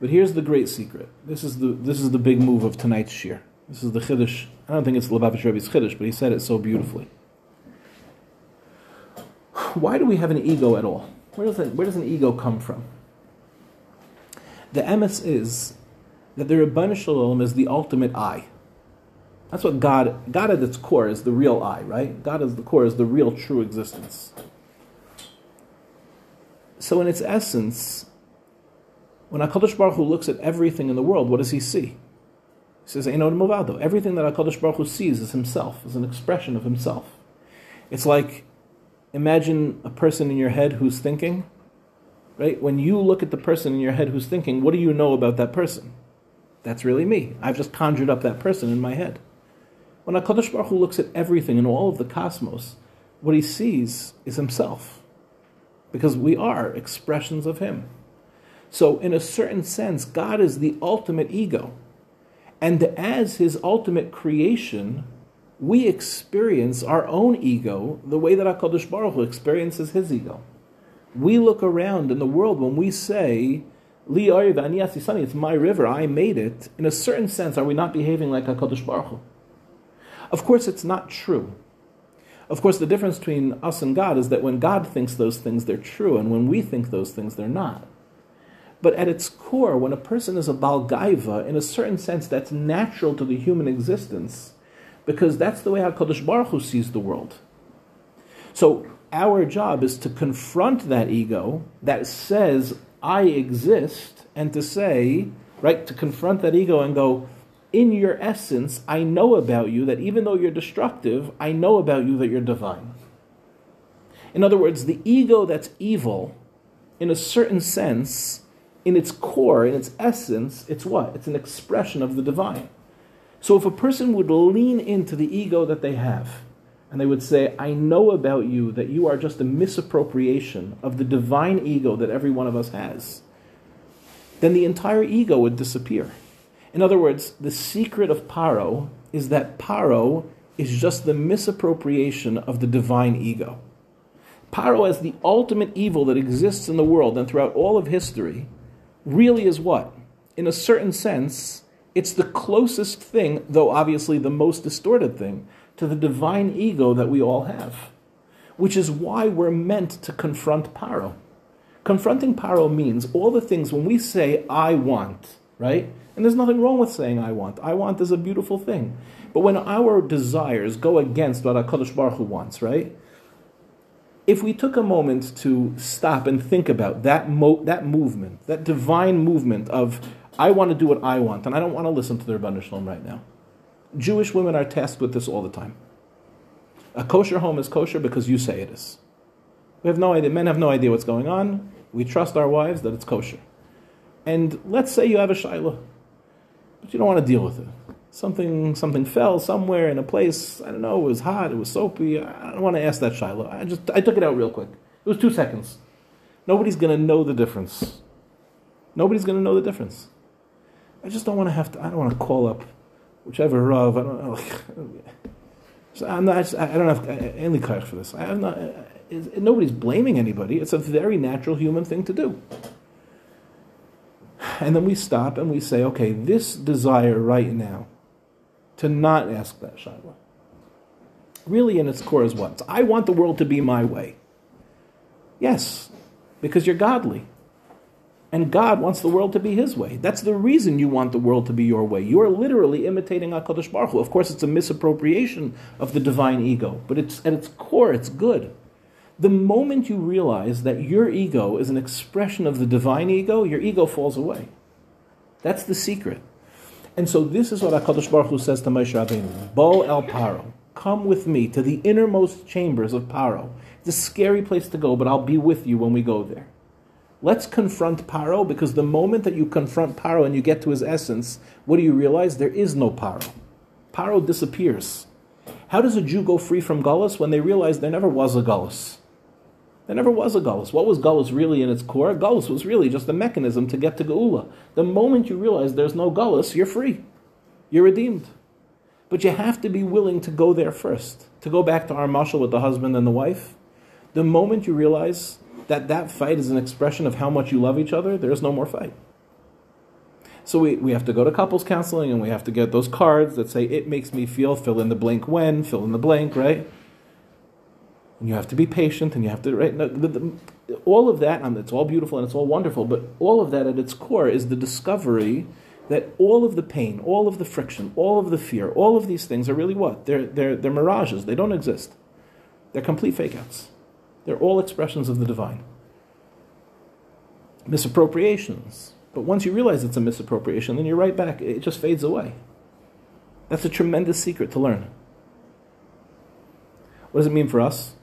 But here's the great secret. This is the, this is the big move of tonight's shiur. This is the Chiddush. I don't think it's Lubavitch Rebbe's Chiddush, but he said it so beautifully. Why do we have an ego at all? Where does, where does an ego come from? The emes is that the Ribbono Shel Olam is the ultimate I. That's what God, God at its core is the real I, right? God is the core, is the real true existence. So, in its essence, when HaKadosh Baruch Hu looks at everything in the world, what does he see? Says, Ein od milvado. Everything that HaKadosh Baruch Hu sees is himself, is an expression of himself. It's like, imagine a person in your head who's thinking, right? When you look at the person in your head who's thinking, what do you know about that person? That's really me. I've just conjured up that person in my head. When HaKadosh Baruch Hu looks at everything in all of the cosmos, what he sees is himself because we are expressions of Him. So, in a certain sense, God is the ultimate ego. And as His ultimate creation, we experience our own ego the way that HaKadosh Baruch Hu experiences His ego. We look around in the world when we say, Li it's my river, I made it. In a certain sense, are we not behaving like HaKadosh Baruch Hu? Of course, it's not true. Of course, the difference between us and God is that when God thinks those things, they're true, and when we think those things, they're not. But at its core, when a person is a baal gaiva, in a certain sense, that's natural to the human existence, because that's the way HaKadosh Baruch Hu sees the world. So our job is to confront that ego that says, I exist, and to say, right, to confront that ego and go, in your essence, I know about you that even though you're destructive, I know about you that you're divine. In other words, the ego that's evil, in a certain sense, in its core, in its essence, it's what? It's an expression of the divine. So if a person would lean into the ego that they have, and they would say, I know about you that you are just a misappropriation of the divine ego that every one of us has, then the entire ego would disappear. In other words, the secret of Paro is that Paro is just the misappropriation of the divine ego. Paro, as the ultimate evil that exists in the world and throughout all of history, really is what? In a certain sense, it's the closest thing, though obviously the most distorted thing, to the divine ego that we all have. Which is why we're meant to confront Paro. Confronting Paro means all the things when we say, I want, right? And there's nothing wrong with saying I want. I want is a beautiful thing. But when our desires go against what HaKadosh Baruch Hu wants, right? If we took a moment to stop and think about that, mo- that movement, that divine movement of, I want to do what I want, and I don't want to listen to the Ribbono Shel Olam right now. Jewish women are tasked with this all the time. A kosher home is kosher because you say it is. We have no idea. Men have no idea what's going on. We trust our wives that it's kosher. And let's say you have a shaila but you don't want to deal with it. Something something fell somewhere in a place. I don't know. It was hot. It was soapy. I don't want to ask that Shaila. I just I took it out real quick. It was two seconds. Nobody's to know the difference. Nobody's to know the difference. I just don't want to have to. I don't want to call up whichever rav. I don't know. so I'm not. I, just, I don't have any kayach for this. I'm not. Nobody's blaming anybody. It's a very natural human thing to do. And then we stop and we say, okay, this desire right now to not ask that Shaila, really in its core is what? I want the world to be my way. Yes, because you're godly. And God wants the world to be His way. That's the reason you want the world to be your way. You are literally imitating HaKadosh Baruch Hu. Of course, it's a misappropriation of the divine ego, but it's, at its core, it's good. The moment you realize that your ego is an expression of the divine ego, your ego falls away. That's the secret. And so this is what HaKadosh Baruch Hu says to Moshe Rabbeinu, Bo el Paro, come with me to the innermost chambers of Paro. It's a scary place to go, but I'll be with you when we go there. Let's confront Paro because the moment that you confront Paro and you get to his essence, what do you realize? There is no Paro. Paro disappears. How does a Jew go free from Golus when they realize there never was a Golus? There never was a Golus. What was Golus really in its core? Golus was really just a mechanism to get to Geula. The moment you realize there's no Golus, you're free. You're redeemed. But you have to be willing to go there first. To go back to our mashal with the husband and the wife. The moment you realize that that fight is an expression of how much you love each other, there's no more fight. So we, we have to go to couples counseling and we have to get those cards that say, it makes me feel, fill in the blank when, fill in the blank, right? And you have to be patient, and you have to right. the, the, all of that, it's all beautiful and it's all wonderful, but all of that at its core is the discovery that all of the pain, all of the friction, all of the fear, all of these things are really what? They're they're they're mirages. They don't exist. They're complete fake outs. They're all expressions of the divine. Misappropriations. But once you realize it's a misappropriation, then you're right back. It just fades away. That's a tremendous secret to learn. What does it mean for us?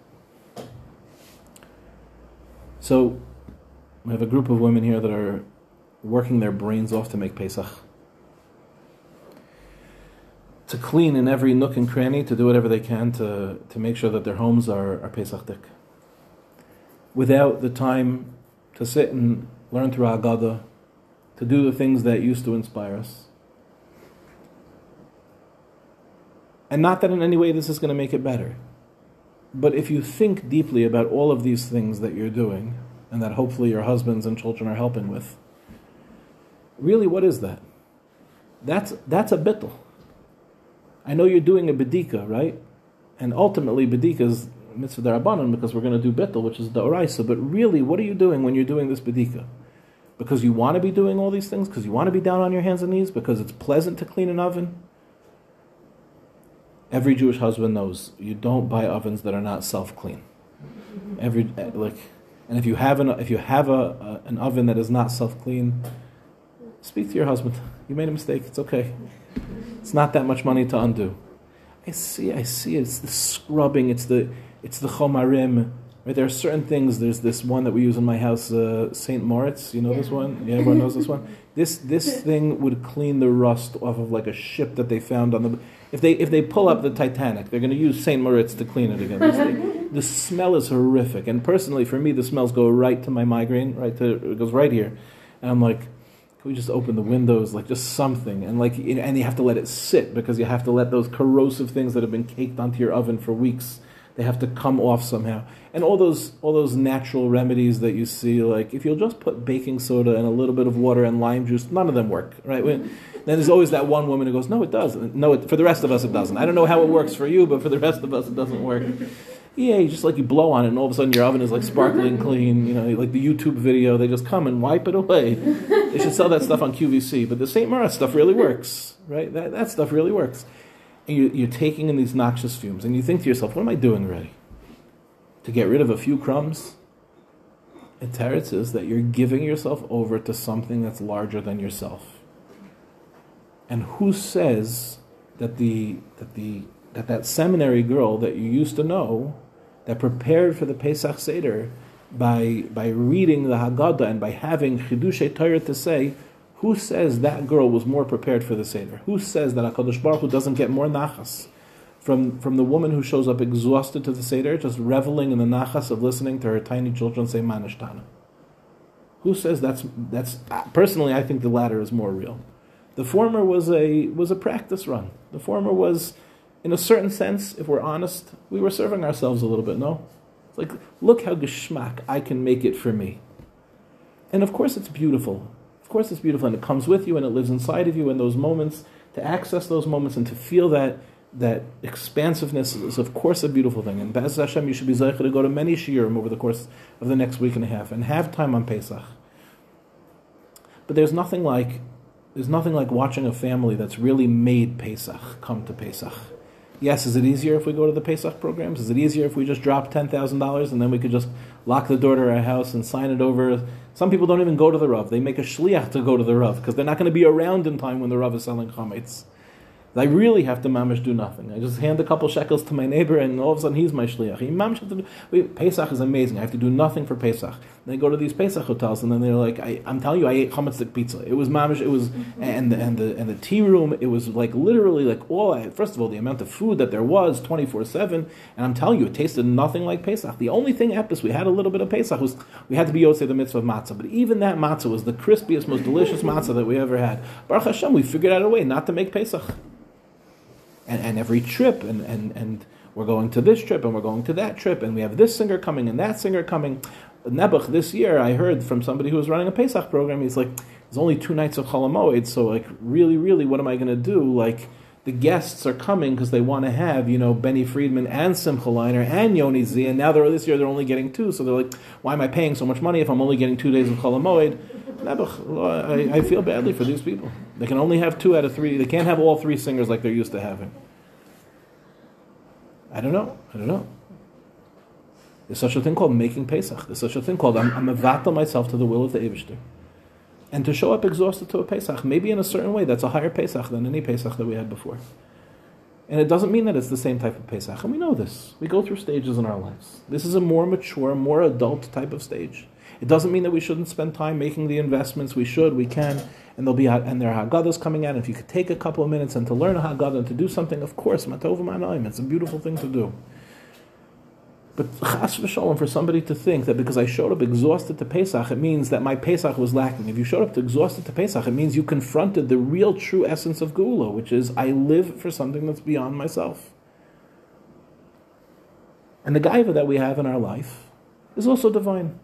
So, we have a group of women here that are working their brains off to make Pesach. To clean in every nook and cranny, to do whatever they can to, to make sure that their homes are, are Pesach dik. Without the time to sit and learn through Haggadah, to do the things that used to inspire us. And not that in any way this is going to make it better. But if you think deeply about all of these things that you're doing, and that hopefully your husbands and children are helping with, really, what is that? That's, that's a bittel. I know you're doing a bedika, right? And ultimately, bedika is mitzvah darabanan because we're going to do bittel, which is the oraisa. But really, what are you doing when you're doing this bedika? Because you want to be doing all these things? Because you want to be down on your hands and knees? Because it's pleasant to clean an oven? Every Jewish husband knows you don't buy ovens that are not self clean. Every like, and if you have an if you have a, a an oven that is not self clean, speak to your husband. You made a mistake. It's okay. It's not that much money to undo. I see. I see. It's the scrubbing. It's the it's the chomarim. Right, there are certain things. There's this one that we use in my house, uh, Saint Moritz. You know yeah. this one? Yeah, everyone knows this one. This this thing would clean the rust off of like a ship that they found on the if they if they pull up the Titanic, they're going to use Saint Moritz to clean it again. the smell is horrific, and personally, for me, the smells go right to my migraine. Right to it goes right here, and I'm like, can we just open the windows, like just something, and like and you have to let it sit because you have to let those corrosive things that have been caked onto your oven for weeks they have to come off somehow. And all those all those natural remedies that you see, like if you'll just put baking soda and a little bit of water and lime juice, none of them work, right? When, then there's always that one woman who goes, "No, it doesn't. No, it, for the rest of us, it doesn't. I don't know how it works for you, but for the rest of us, it doesn't work." Yeah, you just like you blow on it, and all of a sudden your oven is like sparkling clean. You know, like the YouTube video, they just come and wipe it away. They should sell that stuff on QVC, but the Saint Moritz stuff really works, right? That that stuff really works and you're, you're taking in these noxious fumes, and you think to yourself, what am I doing already? To get rid of a few crumbs? Teretz is that you're giving yourself over to something that's larger than yourself. And who says that the that the that that seminary girl that you used to know that prepared for the Pesach Seder by by reading the Haggadah and by having Chidushei Torah to say, Who says that girl was more prepared for the Seder? Who says that HaKadosh Baruch Hu doesn't get more nachas from, from the woman who shows up exhausted to the Seder, just reveling in the nachas of listening to her tiny children say Manishtana? Who says that's, that's, personally, I think the latter is more real. The former was a, was a practice run. The former was, in a certain sense, if we're honest, we were serving ourselves a little bit, no? It's like, look how geschmack I can make it for me. And of course it's beautiful. Course it's beautiful and it comes with you and it lives inside of you in those moments. To access those moments and to feel that that expansiveness is of course a beautiful thing. And Be'ez Hashem, you should be zeicher to go to many shiurim over the course of the next week and a half and have time on Pesach. But there's nothing like there's nothing like watching a family that's really made Pesach come to Pesach. Yes, is it easier if we go to the Pesach programs? Is it easier if we just drop ten thousand dollars and then we could just lock the door to our house and sign it over? Some people don't even go to the Rav. They make a shliach to go to the Rav because they're not going to be around in time when the Rav is selling chametz. I really have to mamish do nothing. I just hand a couple shekels to my neighbor, and all of a sudden he's my shliach. He mamish have to do, Pesach is amazing. I have to do nothing for Pesach. Then I go to these Pesach hotels, and then they're like, I, am telling you, I ate chametzik pizza. It was mamish. It was mm-hmm. and the, and the and the tea room. It was like literally like all. I, first of all, the amount of food that there was, twenty four seven, and I'm telling you, it tasted nothing like Pesach. The only thing epis we had a little bit of Pesach was we had to be yosei the mitzvah of matzah, but even that matzah was the crispiest, most delicious matzah that we ever had. Baruch Hashem, we figured out a way not to make Pesach and, and every trip, and, and, and we're going to this trip, and we're going to that trip, and we have this singer coming and that singer coming. Nebuch this year, I heard from somebody who was running a Pesach program. He's like, "There's only two nights of Cholamoid, so like, really, really, what am I going to do? Like, the guests are coming because they want to have, you know, Benny Friedman and Simcha Leiner and Yoni Z, and now they're this year they're only getting two, so they're like, why am I paying so much money if I'm only getting two days of Cholamoid? Nebuch, I, I feel badly for these people. They can only have two out of three. They can't have all three singers like they're used to having. I don't know. I don't know. There's such a thing called making Pesach. There's such a thing called I'm, I'm myself to the will of the Eibishter. And to show up exhausted to a Pesach, maybe in a certain way, that's a higher Pesach than any Pesach that we had before. And it doesn't mean that it's the same type of Pesach. And we know this. We go through stages in our lives. This is a more mature, more adult type of stage. It doesn't mean that we shouldn't spend time making the investments. We should, we can, and there'll be and there are Haggadahs coming out. If you could take a couple of minutes and to learn a Haggadah and to do something, of course, matov ma'anayim. It's a beautiful thing to do. But chas v'shalom for somebody to think that because I showed up exhausted to Pesach, it means that my Pesach was lacking. If you showed up to exhausted to Pesach, it means you confronted the real true essence of Gula, which is I live for something that's beyond myself. And the gaiva that we have in our life is also divine.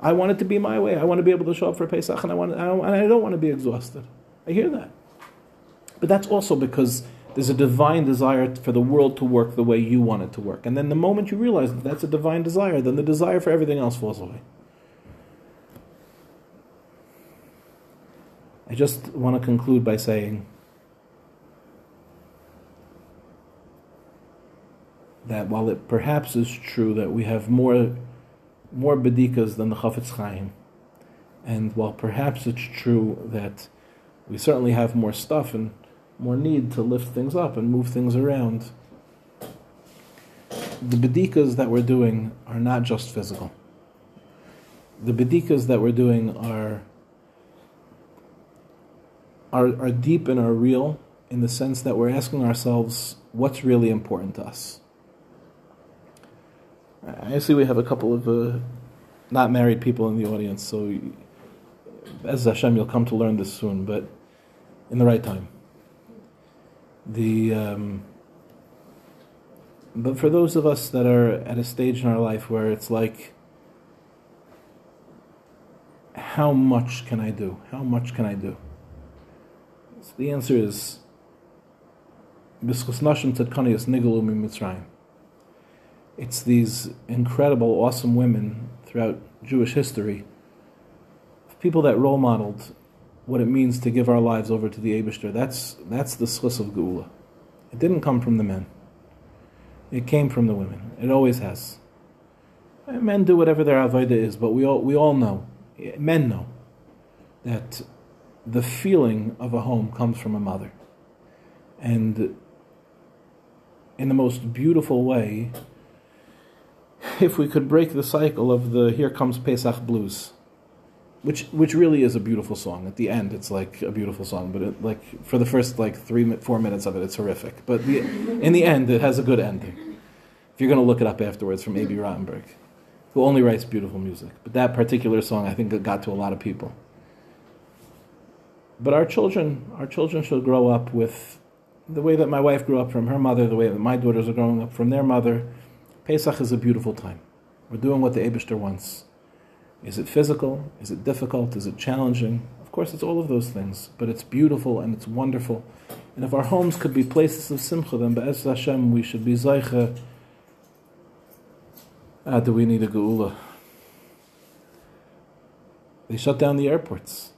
I want it to be my way. I want to be able to show up for Pesach, and I want, I don't, and I don't want to be exhausted. I hear that, but that's also because there's a divine desire for the world to work the way you want it to work. And then the moment you realize that that's a divine desire, then the desire for everything else falls away. I just want to conclude by saying that while it perhaps is true that we have more more bedikas than the Chafetz Chaim. And while perhaps it's true that we certainly have more stuff and more need to lift things up and move things around, the bedikas that we're doing are not just physical. The bedikas that we're doing are, are, are deep and are real in the sense that we're asking ourselves what's really important to us. I see we have a couple of uh, not married people in the audience, so as Hashem, you'll come to learn this soon, but in the right time. The um, but for those of us that are at a stage in our life where it's like, how much can I do? How much can I do? So the answer is, it's these incredible, awesome women throughout Jewish history, people that role modeled what it means to give our lives over to the Eibishter. That's, that's the zchus of Geula. It didn't come from the men. It came from the women. It always has. Men do whatever their avodah is, but we all, we all know, men know, that the feeling of a home comes from a mother. And in the most beautiful way, if we could break the cycle of the here comes Pesach blues. Which which really is a beautiful song. At the end, it's like a beautiful song, but it, like for the first like three four minutes of it, it's horrific. But the, in the end, it has a good ending. If you're going to look it up afterwards, from Abie Rotenberg, who only writes beautiful music. But that particular song, I think, got to a lot of people. But our children, our children should grow up with the way that my wife grew up from her mother, the way that my daughters are growing up from their mother. Pesach is a beautiful time. We're doing what the Eibishter wants. Is it physical? Is it difficult? Is it challenging? Of course, it's all of those things, but it's beautiful and it's wonderful. And if our homes could be places of simcha, then Be'ez Hashem, we should be zeicha. Ah, do we need a geula? They shut down the airports.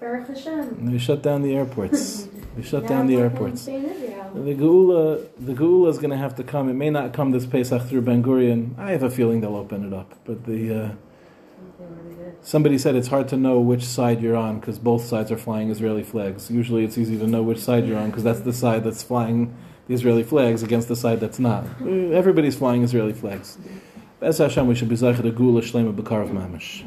Baruch Hashem. They shut down the airports. They shut Now down the airports. The geula, the geula is going to have to come. It may not come this Pesach through Ben Gurion. I have a feeling they'll open it up, but the. Uh, Somebody said it's hard to know which side you're on because both sides are flying Israeli flags. Usually it's easy to know which side you're on because that's the side that's flying the Israeli flags against the side that's not. Uh, Everybody's flying Israeli flags. As Hashem, we should be Zaycha Geula Shlema Bakar of Mamish.